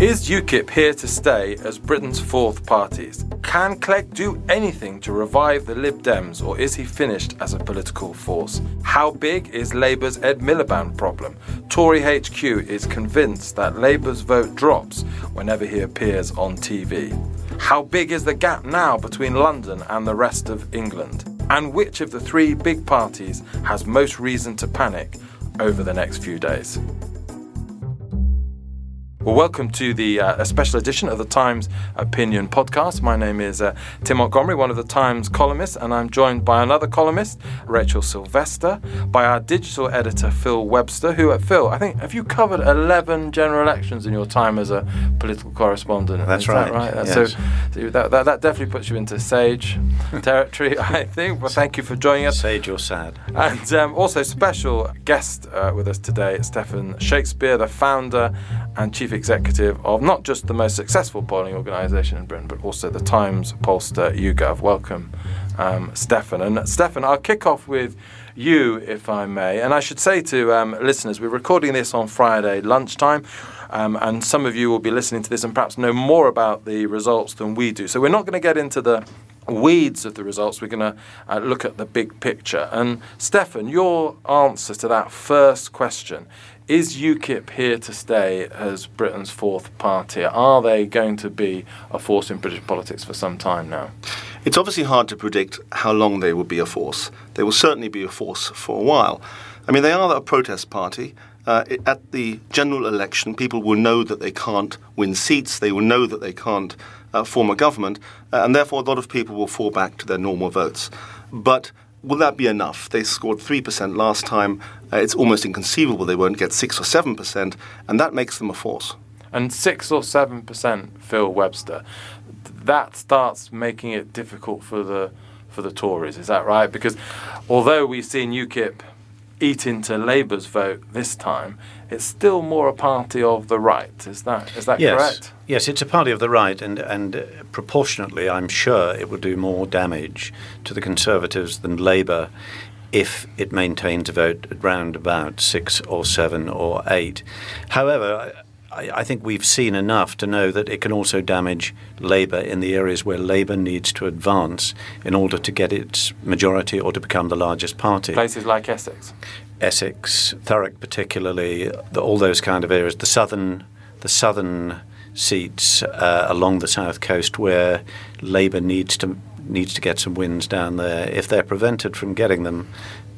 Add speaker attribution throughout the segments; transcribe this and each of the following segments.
Speaker 1: Is UKIP here to stay as Britain's fourth party? Can Clegg do anything to revive the Lib Dems, or is he finished as a political force? How big is Labour's Ed Miliband problem? Tory HQ is convinced that Labour's vote drops whenever he appears on TV. How big is the gap now between London and the rest of England? And which of the three big parties has most reason to panic over the next few days? Well, welcome to the uh, a special edition of the Times Opinion Podcast. My name is uh, Tim Montgomerie, one of the Times columnists, and I'm joined by another columnist, Rachel Sylvester, by our digital editor, Phil Webster, who, uh, Phil, I think, have you covered 11 general elections in your time as a political correspondent?
Speaker 2: That's
Speaker 1: Is
Speaker 2: right.
Speaker 1: That right? Uh,
Speaker 2: Yes.
Speaker 1: So, so that, that, that definitely puts you into sage territory, I think. Well, thank you for joining us.
Speaker 2: Sage or sad?
Speaker 1: And um, also special guest uh, with us today, Stephen Shakespeare, the founder and chief executive of not just the most successful polling organisation in Britain, but also the Times pollster YouGov. Welcome, um, Stephen. And Stephen, I'll kick off with you, if I may. And I should say to um, listeners, we're recording this on Friday lunchtime. Um, and some of you will be listening to this and perhaps know more about the results than we do. So we're not going to get into the weeds of the results. We're going to uh, look at the big picture. And Stephan, your answer to that first question is UKIP here to stay as Britain's fourth party? Are they going to be a force in British politics for some time now?
Speaker 3: It's obviously hard to predict how long they will be a force. They will certainly be a force for a while. I mean, they are a protest party. Uh, at the general election, people will know that they can't win seats, they will know that they can't uh, form a government, uh, and therefore a lot of people will fall back to their normal votes. But will that be enough? They scored 3% last time. Uh, it's almost inconceivable they won't get 6 or 7%, and that makes them a force.
Speaker 1: And six or seven percent, Phil Webster. That starts making it difficult for the for the Tories. Is that right? Because although we've seen UKIP eat into Labour's vote this time, it's still more a party of the right. Is that is that
Speaker 2: yes.
Speaker 1: correct?
Speaker 2: Yes, it's a party of the right, and, and uh, proportionately, I'm sure it will do more damage to the Conservatives than Labour if it maintains a vote at round about six or seven or eight. However, I, I think we've seen enough to know that it can also damage Labour in the areas where Labour needs to advance in order to get its majority or to become the largest party.
Speaker 1: Places like Essex.
Speaker 2: Essex, Thurrock, particularly, the, all those kind of areas. The southern, the southern seats uh, along the south coast, where Labour needs to needs to get some wins down there. If they're prevented from getting them,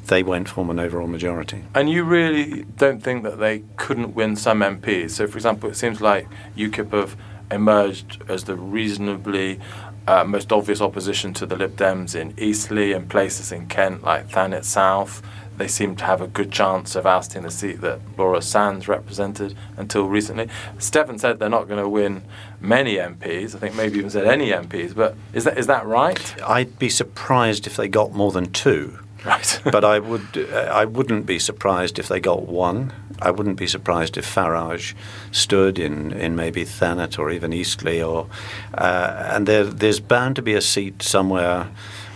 Speaker 2: they won't form an overall majority.
Speaker 1: And you really don't think that they couldn't win some MPs? So, for example, it seems like UKIP have emerged as the reasonably uh, most obvious opposition to the Lib Dems in Eastleigh and places in Kent like Thanet South. They seem to have a good chance of ousting the seat that Laura Sandys represented until recently. Stephen said they're not going to win many MPs. I think maybe even said any MPs. But is that is that right?
Speaker 2: I'd be surprised if they got more than two.
Speaker 1: Right.
Speaker 2: but I would uh, I wouldn't be surprised if they got one. I wouldn't be surprised if Farage stood in, in maybe Thanet or even Eastleigh, or uh, and there, there's bound to be a seat somewhere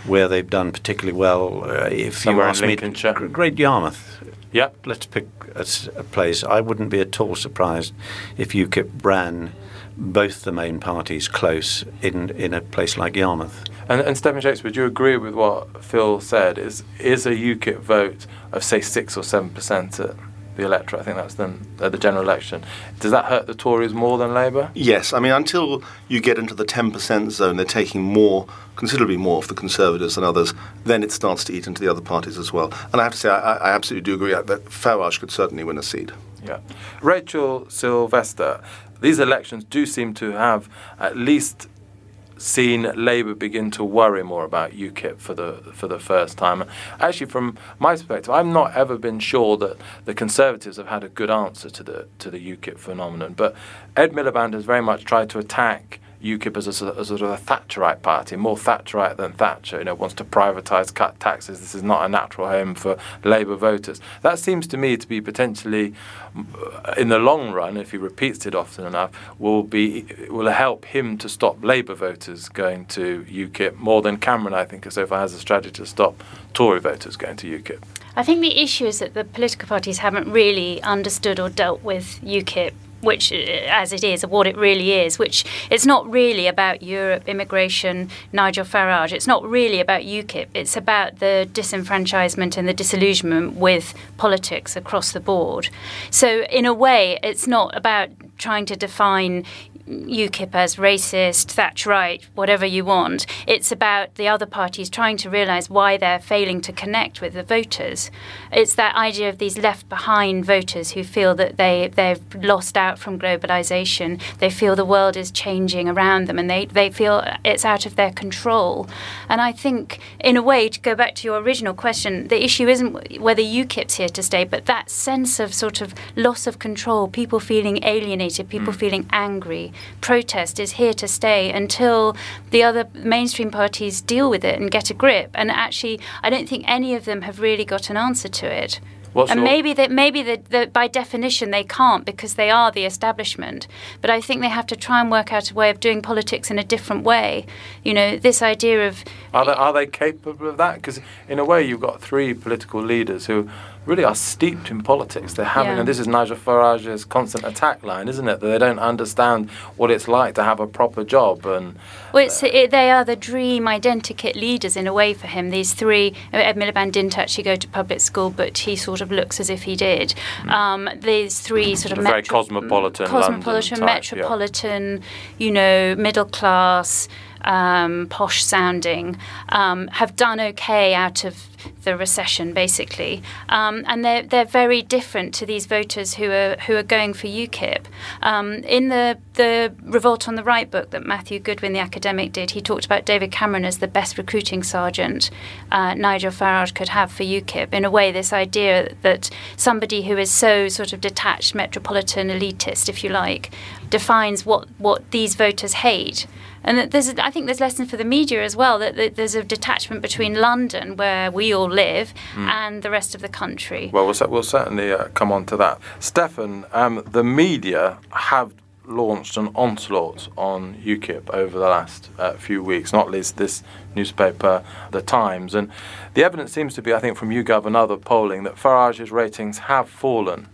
Speaker 2: where they've done particularly well. Uh, if
Speaker 1: Somewhere
Speaker 2: you ask me, Great Yarmouth.
Speaker 1: Yeah.
Speaker 2: Let's pick a place. I wouldn't be at all surprised if UKIP ran both the main parties close in, in a place like Yarmouth.
Speaker 1: And, and Stephen Shakespeare, do you agree with what Phil said? Is is a UKIP vote of say six or seven percent at the electorate? I think that's the uh, the general election. Does that hurt the Tories more than Labour?
Speaker 3: Yes, I mean, until you get into the 10% zone, they're taking more, considerably more of the Conservatives than others. Then it starts to eat into the other parties as well. And I have to say, I, I absolutely do agree that Farage could certainly win a seat.
Speaker 1: Yeah. Rachel Sylvester, these elections do seem to have at least seen Labour begin to worry more about UKIP for the for the first time. Actually, from my perspective, I've not ever been sure that the Conservatives have had a good answer to the to the UKIP phenomenon. But Ed Miliband has very much tried to attack UKIP as a, sort of- as a sort of a Thatcherite party, more Thatcherite than Thatcher. You know, wants to privatise, cut taxes. This is not a natural home for Labour voters. That seems to me to be potentially, uh, in the long run, if he repeats it often enough, will be will help him to stop Labour voters going to UKIP more than Cameron. I think so far has a strategy to stop Tory voters going to UKIP.
Speaker 4: I think the issue is that the political parties haven't really understood or dealt with UKIP. Which, uh, as it is, what it really is, which it's not really about Europe, immigration, Nigel Farage. It's not really about UKIP. It's about the disenfranchisement and the disillusionment with politics across the board. So, in a way, it's not about trying to define UKIP as racist, Thatcherite, whatever you want. It's about the other parties trying to realise why they're failing to connect with the voters. It's that idea of these left behind voters who feel that they, they've lost out from globalisation. They feel the world is changing around them and they, they feel it's out of their control. And I think, in a way, to go back to your original question, the issue isn't whether UKIP's here to stay, but that sense of sort of loss of control, people feeling alienated, people mm. feeling angry. Protest is here to stay until the other mainstream parties deal with it and get a grip. And actually, I don't think any of them have really got an answer to it.
Speaker 1: What's
Speaker 4: and maybe that maybe that by definition they can't because they are the establishment. But I think they have to try and work out a way of doing politics in a different way. You know, this idea of
Speaker 1: Are they, are they capable of that? Because in a way, you've got three political leaders who really are steeped in politics. They're having,
Speaker 4: Yeah.
Speaker 1: and this is Nigel Farage's constant attack line, isn't it? That they don't understand what it's like to have a proper job. And
Speaker 4: Well, it's, uh, it, they are the dream identikit leaders in a way for him. These three, uh, Ed Miliband didn't actually go to public school, but he sort of looks as if he did. Hmm. Um, these three sort of.
Speaker 1: Very
Speaker 4: metro-
Speaker 1: cosmopolitan
Speaker 4: cosmopolitan,
Speaker 1: type, yeah.
Speaker 4: metropolitan, you know, middle class. Um, posh sounding, um, have done okay out of the recession, basically, um, and they're they're very different to these voters who are who are going for UKIP. Um, in the the Revolt on the Right book that Matthew Goodwin, the academic, did, he talked about David Cameron as the best recruiting sergeant uh, Nigel Farage could have for UKIP. In a way, this idea that somebody who is so sort of detached, metropolitan, elitist, if you like, defines what what these voters hate. And that there's, I think there's lessons for the media as well. That, that there's a detachment between London, where we all live, and the rest of the country.
Speaker 1: well, we'll, we'll certainly uh, come on to that. Stephan, um, the media have launched an onslaught on UKIP over the last uh, few weeks, not least this newspaper, The Times. And the evidence seems to be, I think, from YouGov and other polling, that Farage's ratings have fallen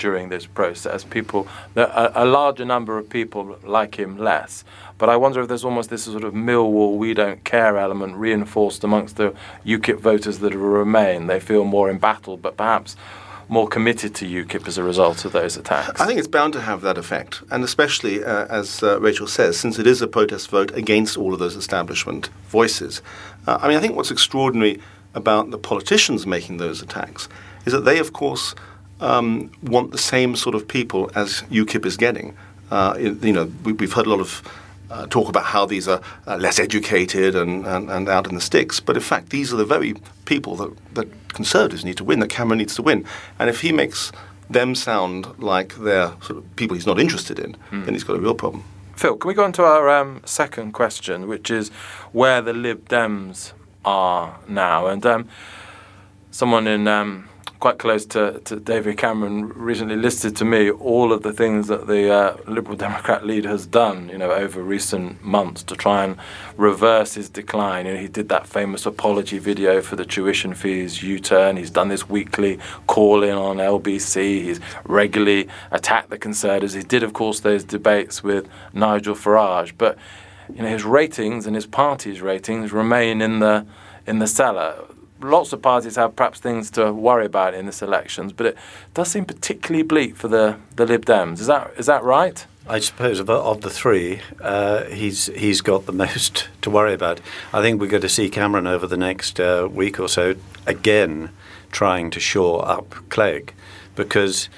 Speaker 1: during this process. People, a, a larger number of people like him less. But I wonder if there's almost this sort of Millwall we don't care element reinforced amongst the UKIP voters that remain. They feel more embattled, but perhaps more committed to UKIP as a result of those attacks.
Speaker 3: I think it's bound to have that effect, and especially uh, as uh, Rachel says, since it is a protest vote against all of those establishment voices. Uh, I mean, I think what's extraordinary about the politicians making those attacks is that they, of course, um, want the same sort of people as UKIP is getting. Uh, you know, we, we've heard a lot of uh, talk about how these are uh, less educated and, and, and out in the sticks. But in fact, these are the very people that, that Conservatives need to win, that Cameron needs to win. And if he makes them sound like they're sort of people he's not interested in, then he's got a real problem.
Speaker 1: Phil, can we go on to our um, second question, which is where the Lib Dems are now? And um, someone in um, quite close to, to David Cameron recently listed to me all of the things that the uh, Liberal Democrat leader has done, you know, over recent months to try and reverse his decline. You know, he did that famous apology video for the tuition fees U-turn. He's done this weekly call in on LBC. He's regularly attacked the Conservatives. He did, of course, those debates with Nigel Farage, but you know his ratings and his party's ratings remain in the in the cellar lots of parties have perhaps things to worry about in this elections, but it does seem particularly bleak for the, the Lib Dems. Is that is that right?
Speaker 2: I suppose of, of the three, uh, he's he's got the most to worry about. I think we're going to see Cameron over the next uh, week or so again trying to shore up Clegg, because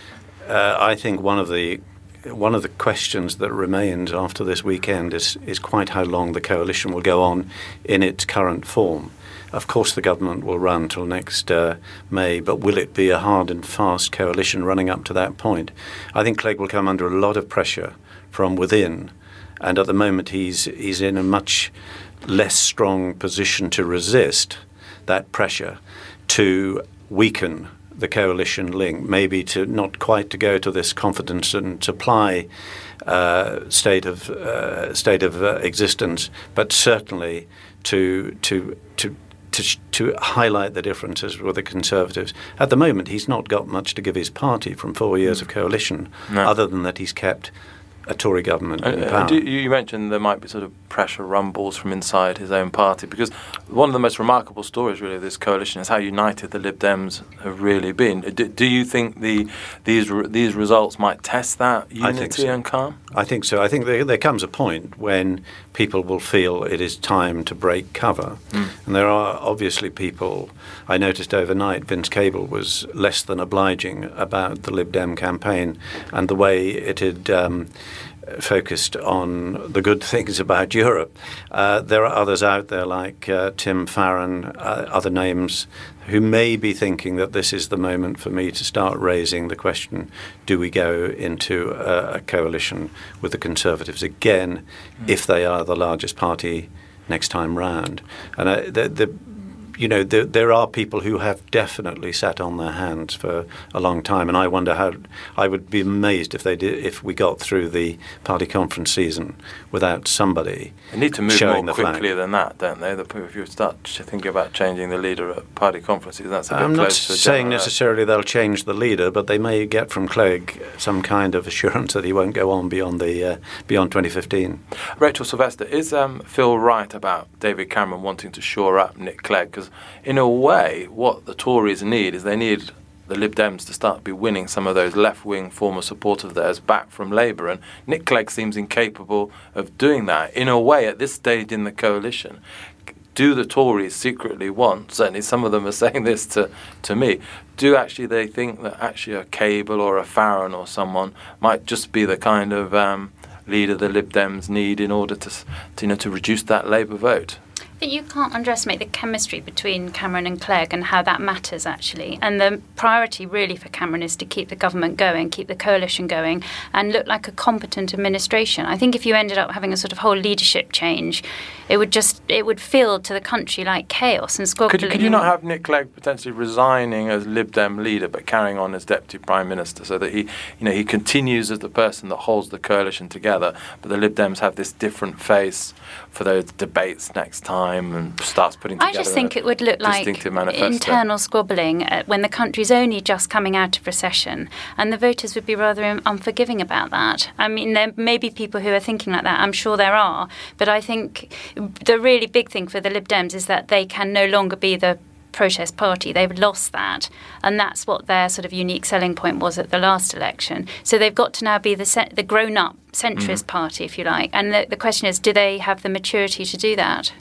Speaker 2: uh, I think one of the one of the questions that remains after this weekend is is quite how long the coalition will go on in its current form. Of course, the government will run till next uh, May, but will it be a hard and fast coalition running up to that point? I think Clegg will come under a lot of pressure from within, and at the moment he's he's in a much less strong position to resist that pressure to weaken the coalition link, maybe to not quite to go to this confidence and supply uh, state of uh, state of uh, existence, but certainly to to to to, to highlight the differences with the Conservatives. At the moment, he's not got much to give his party from four years of coalition, no. other than that he's kept a Tory government in power.
Speaker 1: Do, you mentioned there might be sort of pressure rumbles from inside his own party because one of the most remarkable stories really of this coalition is how united the Lib Dems have really been. Do, do you think the these these results might test that unity
Speaker 2: so.
Speaker 1: and calm?
Speaker 2: I think so. I think there, there, comes a point when people will feel it is time to break cover, mm. and there are obviously people. I noticed overnight Vince Cable was less than obliging about the Lib Dem campaign and the way it had. Um, focused on the good things about Europe. Uh, there are others out there like uh, Tim Farron, uh, other names, who may be thinking that this is the moment for me to start raising the question do we go into a, a coalition with the Conservatives again mm. if they are the largest party next time round? And the, the you know, there, there, are people who have definitely sat on their hands for a long time, and I wonder how. I would be amazed if they did if we got through the party conference season without somebody.
Speaker 1: They need to move
Speaker 2: more
Speaker 1: quickly
Speaker 2: flag.
Speaker 1: than that, don't they? If you start thinking about changing the leader at party conferences, that's a bit
Speaker 2: I'm
Speaker 1: not
Speaker 2: saying necessarily they'll change the leader, but they may get from Clegg some kind of assurance that he won't go on beyond the uh, beyond 2015.
Speaker 1: Rachel Sylvester, is um, Phil right about David Cameron wanting to shore up Nick Clegg? Because in a way, what the Tories need is they need the Lib Dems to start be winning some of those left wing former supporters of theirs back from Labour. And Nick Clegg seems incapable of doing that. In a way, at this stage in the coalition, do the Tories secretly want, certainly some of them are saying this to, to me, do actually they think that actually a Cable or a Farron or someone might just be the kind of um, leader the Lib Dems need in order to, to, you know, to reduce that Labour vote?
Speaker 4: But you can't underestimate the chemistry between Cameron and Clegg and how that matters actually. And the priority really for Cameron is to keep the government going, keep the coalition going, and look like a competent administration. I think if you ended up having a sort of whole leadership change, it would just it would feel to the country like chaos and
Speaker 1: squabbling. Could, could you not have Nick Clegg potentially resigning as Lib Dem leader but carrying on as deputy prime minister so that he you know he continues as the person that holds the coalition together, but the Lib Dems have this different face for those debates next time and starts putting together.
Speaker 4: I just think it would look like internal squabbling uh, when the country's only just coming out of recession, and the voters would be rather unforgiving about that. I mean, there may be people who are thinking like that. I'm sure there are, but I think the really big thing for the Lib Dems is that they can no longer be the protest party. They've lost that, and that's what their sort of unique selling point was at the last election. So they've got to now be the the grown up centrist mm. party, if you like. And the, the question is, do they have the maturity to do that?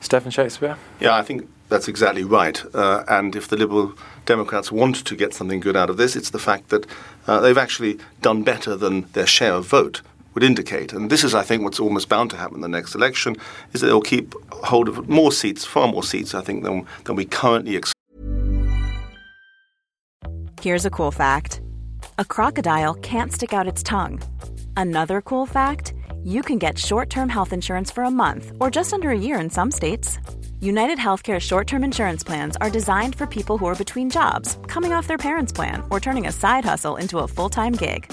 Speaker 1: Stephen Shakespeare.
Speaker 3: Yeah, I think that's exactly right. Uh, and if the Liberal Democrats want to get something good out of this, it's the fact that uh, they've actually done better than their share of vote would indicate. And this is, I think, what's almost bound to happen in the next election, is that they'll keep hold of more seats, far more seats, I think, than, than we currently expect.
Speaker 5: Here's a cool fact. A crocodile can't stick out its tongue. Another cool fact, you can get short-term health insurance for a month or just under a year in some states. United Healthcare short term insurance plans are designed for people who are between jobs, coming off their parents' plan, or turning a side hustle into a full time gig.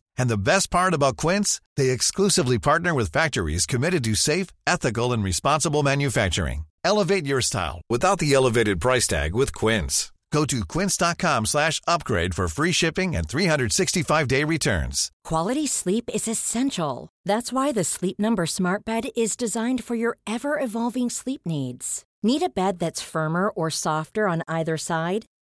Speaker 6: And the best part about Quince, they exclusively partner with factories committed to safe, ethical, and responsible manufacturing. Elevate your style without the elevated price tag with Quince. Go to quince.com slash upgrade for free shipping and 365-day returns.
Speaker 7: Quality sleep is essential. That's why the Sleep Number Smart Bed is designed for your ever-evolving sleep needs. Need a bed that's firmer or softer on either side?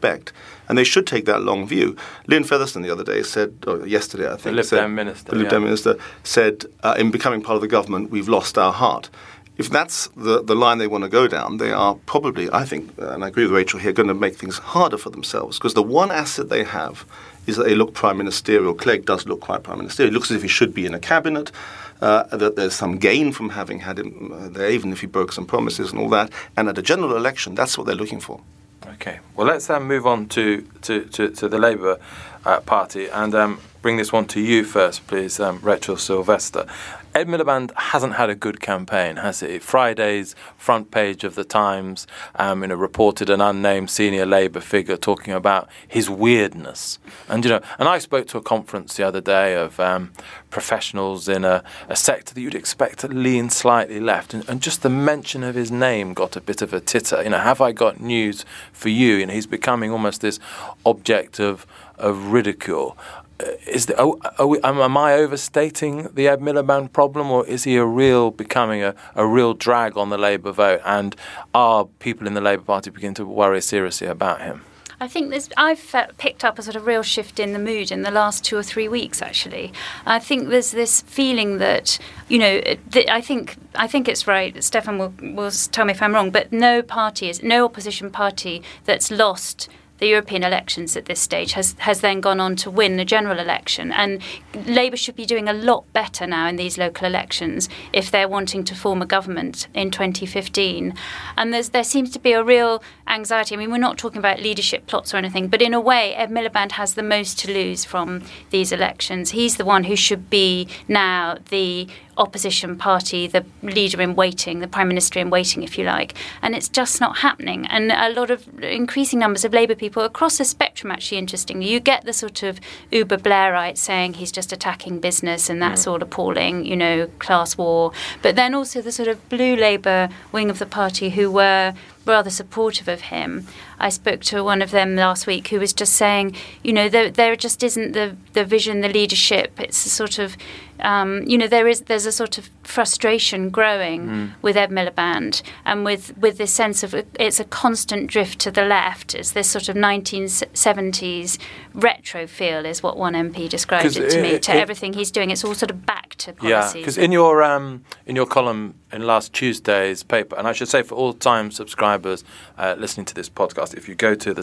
Speaker 3: Expect, and they should take that long view. Lynne Featherstone the other day said, or yesterday I think,
Speaker 1: The Lib Dem minister,
Speaker 3: the Lib
Speaker 1: yeah.
Speaker 3: Dem minister said, uh, in becoming part of the government, we've lost our heart. If that's the, the line they want to go down, they are probably, I think, uh, and I agree with Rachel here, going to make things harder for themselves because the one asset they have is that they look prime ministerial. Clegg does look quite prime ministerial. He looks as if he should be in a cabinet. Uh, that there's some gain from having had him uh, there, even if he broke some promises and all that. And at a general election, that's what they're looking for.
Speaker 1: Okay. Well, let's um, move on to, to, to, to the Labour uh, Party and um, bring this one to you first, please, um, Rachel Sylvester. Ed Miliband hasn't had a good campaign, has he? Friday's front page of the Times, um, you know, reported an unnamed senior Labour figure talking about his weirdness, and you know, and I spoke to a conference the other day of um, professionals in a, a sector that you'd expect to lean slightly left, and, and just the mention of his name got a bit of a titter. You know, have I got news for you? You know, he's becoming almost this object of of ridicule. Uh, Is the, are, are we, am, I overstating the Ed Miliband problem, or is he a real becoming a, a real drag on the Labour vote? And are people in the Labour Party beginning to worry seriously about him?
Speaker 4: I think there's, I've picked up a sort of real shift in the mood in the last two or three weeks. Actually, I think there's this feeling that you know, that I think I think it's right. Stephan will will tell me if I'm wrong, but no party is no opposition party that's lost the European elections at this stage has has then gone on to win the general election, and Labour should be doing a lot better now in these local elections if they're wanting to form a government in 2015. And there seems to be a real anxiety. I mean, we're not talking about leadership plots or anything, but in a way, Ed Miliband has the most to lose from these elections. He's the one who should be now the opposition party, the leader in waiting, the prime minister in waiting, if you like. And it's just not happening. And a lot of increasing numbers of Labour people across the spectrum, actually, interestingly, you get the sort of uber Blairite saying he's just attacking business and that's mm. all appalling, you know, class war. But then also the sort of blue Labour wing of the party who were rather supportive of him. I spoke to one of them last week who was just saying, you know, there, there just isn't the, the vision, the leadership. It's a sort of, um, you know, there is there's a sort of frustration growing with Ed Miliband and with, with this sense of it's a constant drift to the left. It's this sort of 1970s retro feel, is what one MP described it to me,
Speaker 1: it-
Speaker 4: to
Speaker 1: it-
Speaker 4: everything he's doing. It's all sort of back to
Speaker 1: Yeah, because in your um, in your column in last Tuesday's paper, and I should say for all Times subscribers uh, listening to this podcast, if you go to the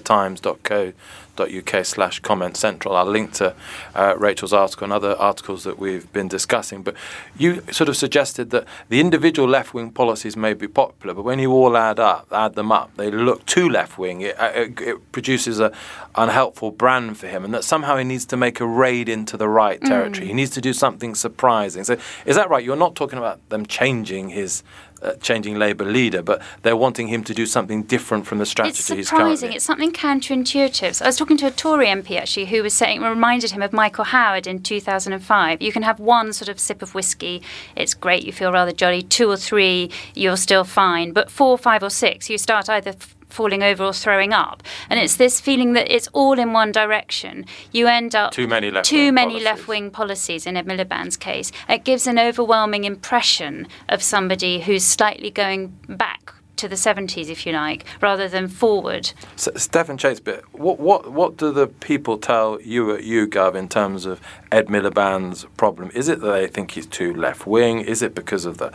Speaker 1: times.co.uk slash comment central, I'll link to uh, Rachel's article and other articles that we've been discussing. But you sort of suggested that the individual left wing policies may be popular, but when you all add up, add them up, they look too left wing. It, uh, it, it produces a unhelpful brand for him, and that somehow he needs to make a raid into the right territory. He needs to do something surprising. So, is that right? You're not talking about them changing his. Uh, changing Labour leader, but they're wanting him to do something different from the strategy
Speaker 4: It's
Speaker 1: he's
Speaker 4: surprising.
Speaker 1: currently.
Speaker 4: It's something counterintuitive. So I was talking to a Tory MP actually who was saying, reminded him of Michael Howard in 2005. You can have one sort of sip of whiskey, it's great, you feel rather jolly. Two or three, you're still fine. But four, five, or six, you start either f- falling over or throwing up. And it's this feeling that it's all in one direction. You end up
Speaker 1: too many left
Speaker 4: too many left wing policies in Ed Miliband's case. It gives an overwhelming impression of somebody who's slightly going back to the 70s, if you like, rather than forward.
Speaker 1: So, Stephan Shakespeare, what, what, what do the people tell you at YouGov in terms of Ed Miliband's problem? Is it that they think he's too left wing? Is it because of the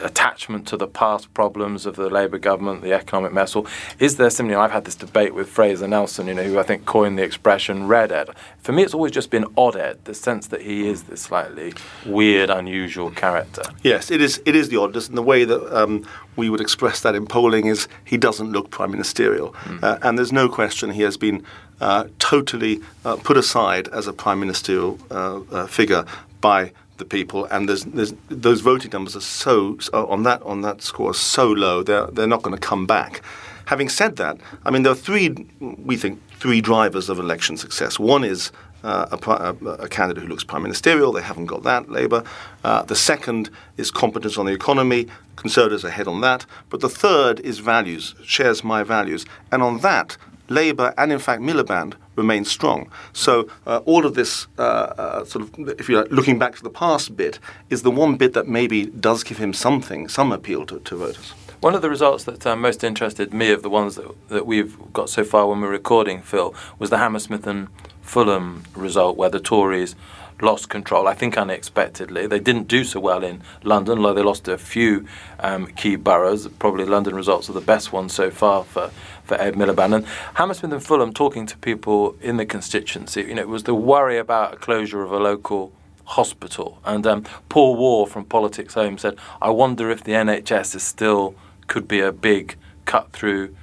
Speaker 1: attachment to the past problems of the Labour government, the economic mess? Or is there something, I've had this debate with Fraser Nelson, you know, who I think coined the expression red Ed. For me, it's always just been odd Ed, the sense that he is this slightly weird, unusual character.
Speaker 3: Yes, it is, it is the oddness and the way that um, we would express that in polling is he doesn't look prime ministerial. Mm. Uh, and there's no question he has been uh, totally uh, put aside as a prime ministerial uh, uh, figure by the people, and there's, there's, those voting numbers are so on that on that score are so low they're they're not going to come back. Having said that, I mean there are three we think three drivers of election success. One is uh, a, a, a, candidate who looks prime ministerial. They haven't got that, Labour. Uh, the second is competence on the economy. Conservatives are ahead on that. But the third is values, shares my values. And on that, Labour and in fact Miliband remain strong. So uh, all of this uh, uh, sort of, if you're looking back to the past bit, is the one bit that maybe does give him something, some appeal to, to voters.
Speaker 1: One of the results that uh, most interested me of the ones that, that we've got so far when we're recording, Phil, was the Hammersmith and Fulham result where the Tories lost control, I think unexpectedly. They didn't do so well in London, although they lost a few um, key boroughs. Probably London results are the best ones so far for, for Ed Miliband. And Hammersmith and Fulham, talking to people in the constituency, you know, it was the worry about a closure of a local hospital. And um, Paul Waugh from Politics Home said, I wonder if the NHS is still could be a big cut through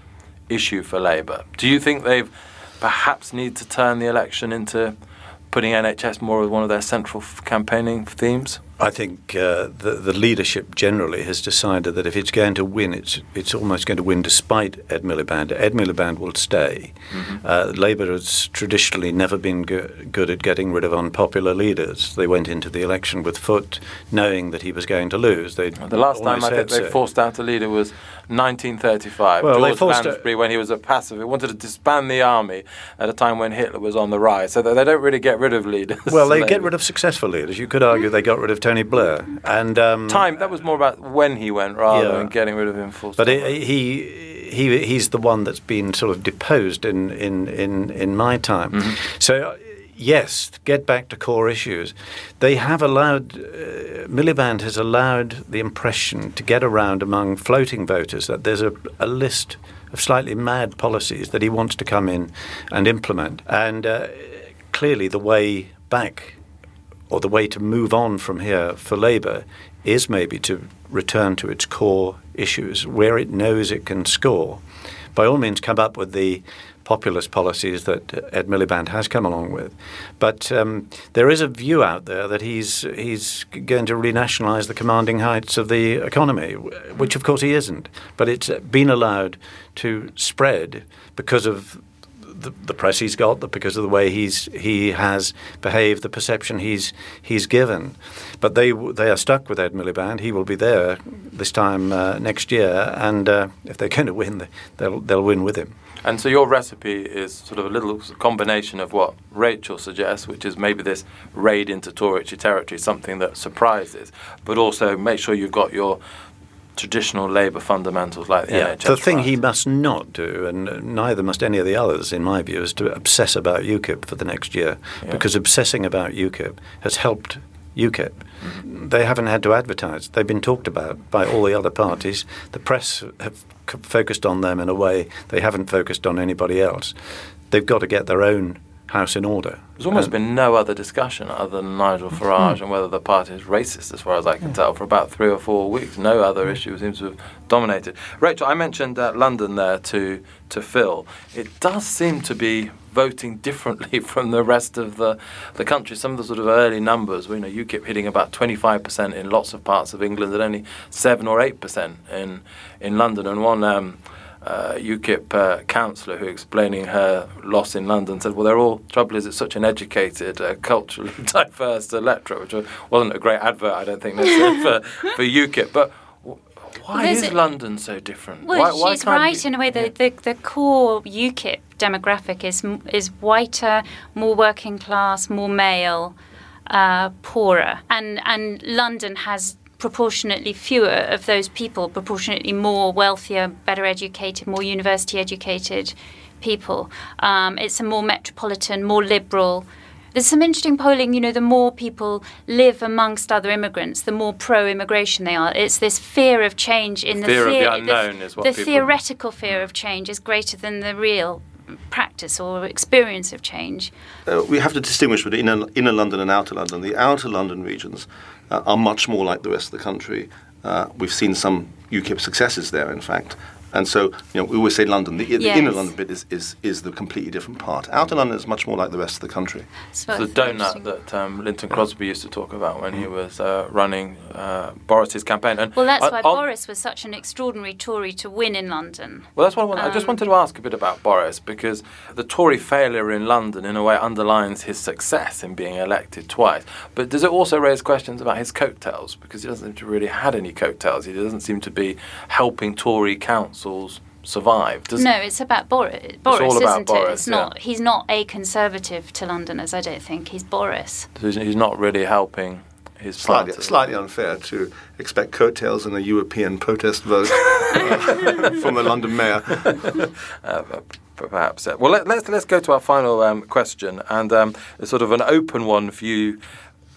Speaker 1: issue for Labour. Do you think they've perhaps need to turn the election into putting NHS more as one of their central campaigning themes?
Speaker 2: I think uh, the, the leadership generally has decided that if it's going to win, it's it's almost going to win despite Ed Miliband. Ed Miliband will stay. Mm-hmm. Uh, Labour has traditionally never been go- good at getting rid of unpopular leaders. They went into the election with Foot, knowing that he was going to lose. They
Speaker 1: the last time I think they so. forced out a leader was 1935. Well, George Lansbury, a- when he was a pacifist, he wanted to disband the army at a time when Hitler was on the rise. So they don't really get rid of leaders.
Speaker 2: Well, they get rid of successful leaders. You could argue they got rid of. Tony Blair. And um,
Speaker 1: time that was more about when he went rather yeah. than getting rid of him full.
Speaker 2: But it, he he he's the one that's been sort of deposed in in in, in my time. Mm-hmm. So. Yes, get back to core issues. They have allowed, uh, Miliband has allowed the impression to get around among floating voters that there's a, a list of slightly mad policies that he wants to come in and implement. And uh, clearly, the way back or the way to move on from here for Labour is maybe to return to its core issues where it knows it can score. By all means, come up with the populist policies that Ed Miliband has come along with. But um, there is a view out there that he's he's going to renationalise the commanding heights of the economy, which of course he isn't. But it's been allowed to spread because of the, the press he's got, because of the way he's he has behaved, the perception he's he's given. But they they are stuck with Ed Miliband. He will be there this time uh, next year, and uh, if they're going to win, they'll they'll win with him.
Speaker 1: And so your recipe is sort of a little combination of what Rachel suggests, which is maybe this raid into Tory territory, something that surprises, but also make sure you've got your traditional labour fundamentals like the
Speaker 2: yeah,
Speaker 1: NHS.
Speaker 2: The thing he must not do, and neither must any of the others, in my view, is to obsess about UKIP for the next year, yeah. because obsessing about UKIP has helped UKIP. Mm-hmm. They haven't had to advertise. They've been talked about by all the other parties. The press have focused on them in a way they haven't focused on anybody else. They've got to get their own house in order.
Speaker 1: There's almost and been no other discussion other than Nigel hmm. Farage mm. and whether the party is racist, as far as I can yeah. tell, for about three or four weeks. No other mm. issue seems to have dominated. Rachel, I mentioned uh, London there to to Phil. It does seem to be voting differently from the rest of the the country. Some of the sort of early numbers, you know, UKIP hitting about 25% in lots of parts of England, and only seven or eight percent in in London. And one. Um, uh, UKIP uh, councillor who, explaining her loss in London, said, "Well, they're all trouble is it's such an educated, uh, culturally diverse electorate, which wasn't a great advert, I don't think, necessarily for for UKIP. But Why
Speaker 4: There's
Speaker 1: is
Speaker 4: a-
Speaker 1: London so different?
Speaker 4: Well,
Speaker 1: why, why
Speaker 4: she's right
Speaker 1: you-
Speaker 4: in a way. The, the, the core UKIP demographic is is whiter, more working class, more male, uh, poorer, and and London has proportionately fewer of those people, proportionately more wealthier, better educated, more university educated people. Um, it's a more metropolitan, more liberal. There's some interesting polling. You know, the more people live amongst other immigrants, the more pro-immigration they are. It's this fear of change in the
Speaker 1: Fear of the is what
Speaker 4: the
Speaker 1: people-
Speaker 4: theoretical fear of change is greater than the real practice or experience of change.
Speaker 3: Uh, we have to distinguish between inner, inner London and outer London. The outer London regions uh, are much more like the rest of the country. Uh, we've seen some UKIP successes there, in fact. And so, you know, we always say London. The, the
Speaker 4: Yes.
Speaker 3: inner London bit is, is, is the completely different part. Outer London is much more like the rest of the country.
Speaker 4: So
Speaker 1: the donut that um, Lynton Crosby used to talk about when he was uh, running uh, Boris's campaign. And
Speaker 4: Well, that's
Speaker 1: I-
Speaker 4: why
Speaker 1: I'll-
Speaker 4: Boris was such an extraordinary Tory to win in London.
Speaker 1: Well, that's what I, want, I just
Speaker 4: Um,
Speaker 1: wanted to ask a bit about Boris because the Tory failure in London, in a way, underlines his success in being elected twice. But does it also raise questions about his coattails? Because he doesn't seem to really had any coattails. He doesn't seem to be helping Tory councils survive. Does,
Speaker 4: no, it's about Boris. Boris,
Speaker 1: all about
Speaker 4: isn't it?
Speaker 1: Boris,
Speaker 4: It's not. He's not a conservative to Londoners. I don't think he's Boris.
Speaker 1: He's he's not really helping his
Speaker 3: Slightly,
Speaker 1: party.
Speaker 3: slightly unfair to expect coattails in a European protest vote uh, from a London mayor.
Speaker 1: uh, perhaps. Uh, well, let, let's let's go to our final um, question, and um, it's sort of an open one for you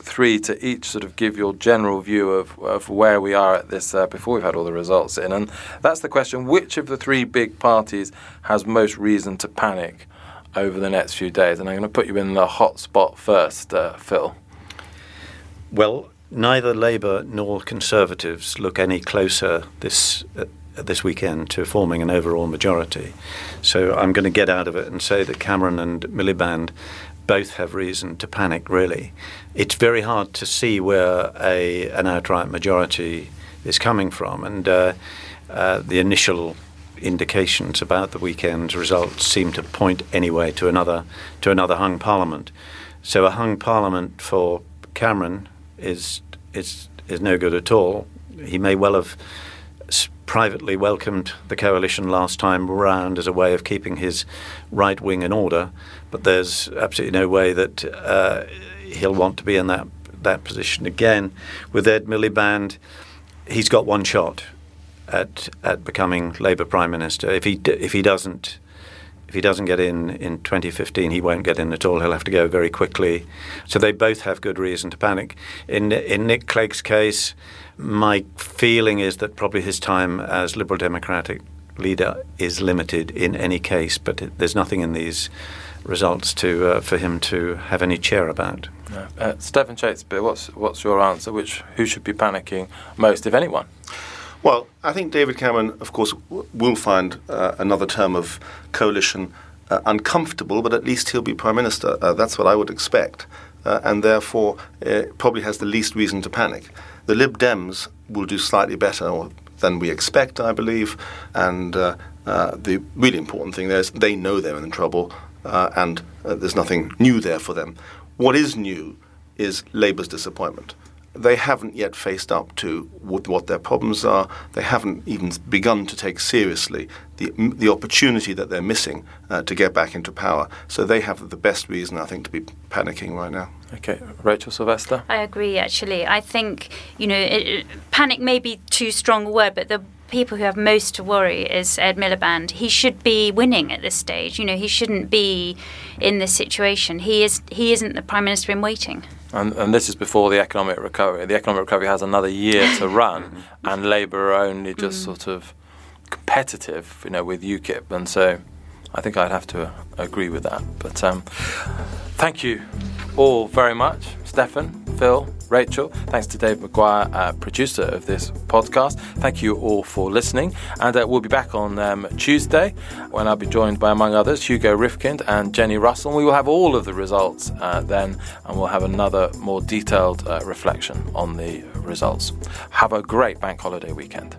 Speaker 1: three to each sort of give your general view of, of where we are at this uh, before we've had all the results in, and that's the question: which of the three big parties has most reason to panic over the next few days? And I'm going to put you in the hot spot first, uh, Phil.
Speaker 2: Well, neither Labour nor Conservatives look any closer this uh, this weekend to forming an overall majority. So I'm going to get out of it and say that Cameron and Miliband both have reason to panic. Really, it's very hard to see where a an outright majority is coming from, and uh, uh, the initial indications about the weekend's results seem to point anyway to another to another hung parliament. So a hung parliament for Cameron is is is no good at all. He may well have privately welcomed the coalition last time round as a way of keeping his right wing in order, but there's absolutely no way that uh, he'll want to be in that that position again. With Ed Miliband, he's got one shot at at becoming Labour Prime Minister. If he if he doesn't if he doesn't get in in 2015, he won't get in at all. He'll have to go very quickly. So they both have good reason to panic. In in Nick Clegg's case, my feeling is that probably his time as Liberal Democratic leader is limited in any case. But there's nothing in these results to uh, for him to have any chair about.
Speaker 1: Uh, uh, Stephen Shakespeare, what's what's your answer? Which who should be panicking most, if anyone?
Speaker 3: Well, I think David Cameron, of course, w- will find uh, another term of coalition uh, uncomfortable, but at least he'll be prime minister. Uh, that's what I would expect, uh, and therefore uh, probably has the least reason to panic. The Lib Dems will do slightly better or, than we expect, I believe, and uh, uh, the really important thing there is they know they're in trouble, uh, and uh, there's nothing new there for them. What is new is Labour's disappointment they haven't yet faced up to what, what their problems are. They haven't even begun to take seriously the, the opportunity that they're missing uh, to get back into power. So they have the best reason, I think, to be panicking right now.
Speaker 1: Okay, Rachel Sylvester.
Speaker 4: I agree. Actually, I think you know, it, it- panic may be too strong a word, but the people who have most to worry is Ed Miliband. He should be winning at this stage. You know, he shouldn't be in this situation. He is. He isn't the prime minister in waiting.
Speaker 1: And, and this is before the economic recovery. The economic recovery has another year to run, and Labour are only just mm. sort of competitive, you know, with UKIP, and so I think I'd have to agree with that. But um, thank you all very much, Stephan, Phil, Rachel. Thanks to Dave McGuire, uh, producer of this podcast. Thank you all for listening, and uh, we'll be back on um, Tuesday when I'll be joined by, among others, Hugo Rifkind and Jenni Russell. And we will have all of the results uh, then, and we'll have another more detailed uh, reflection on the results. Have a great bank holiday weekend.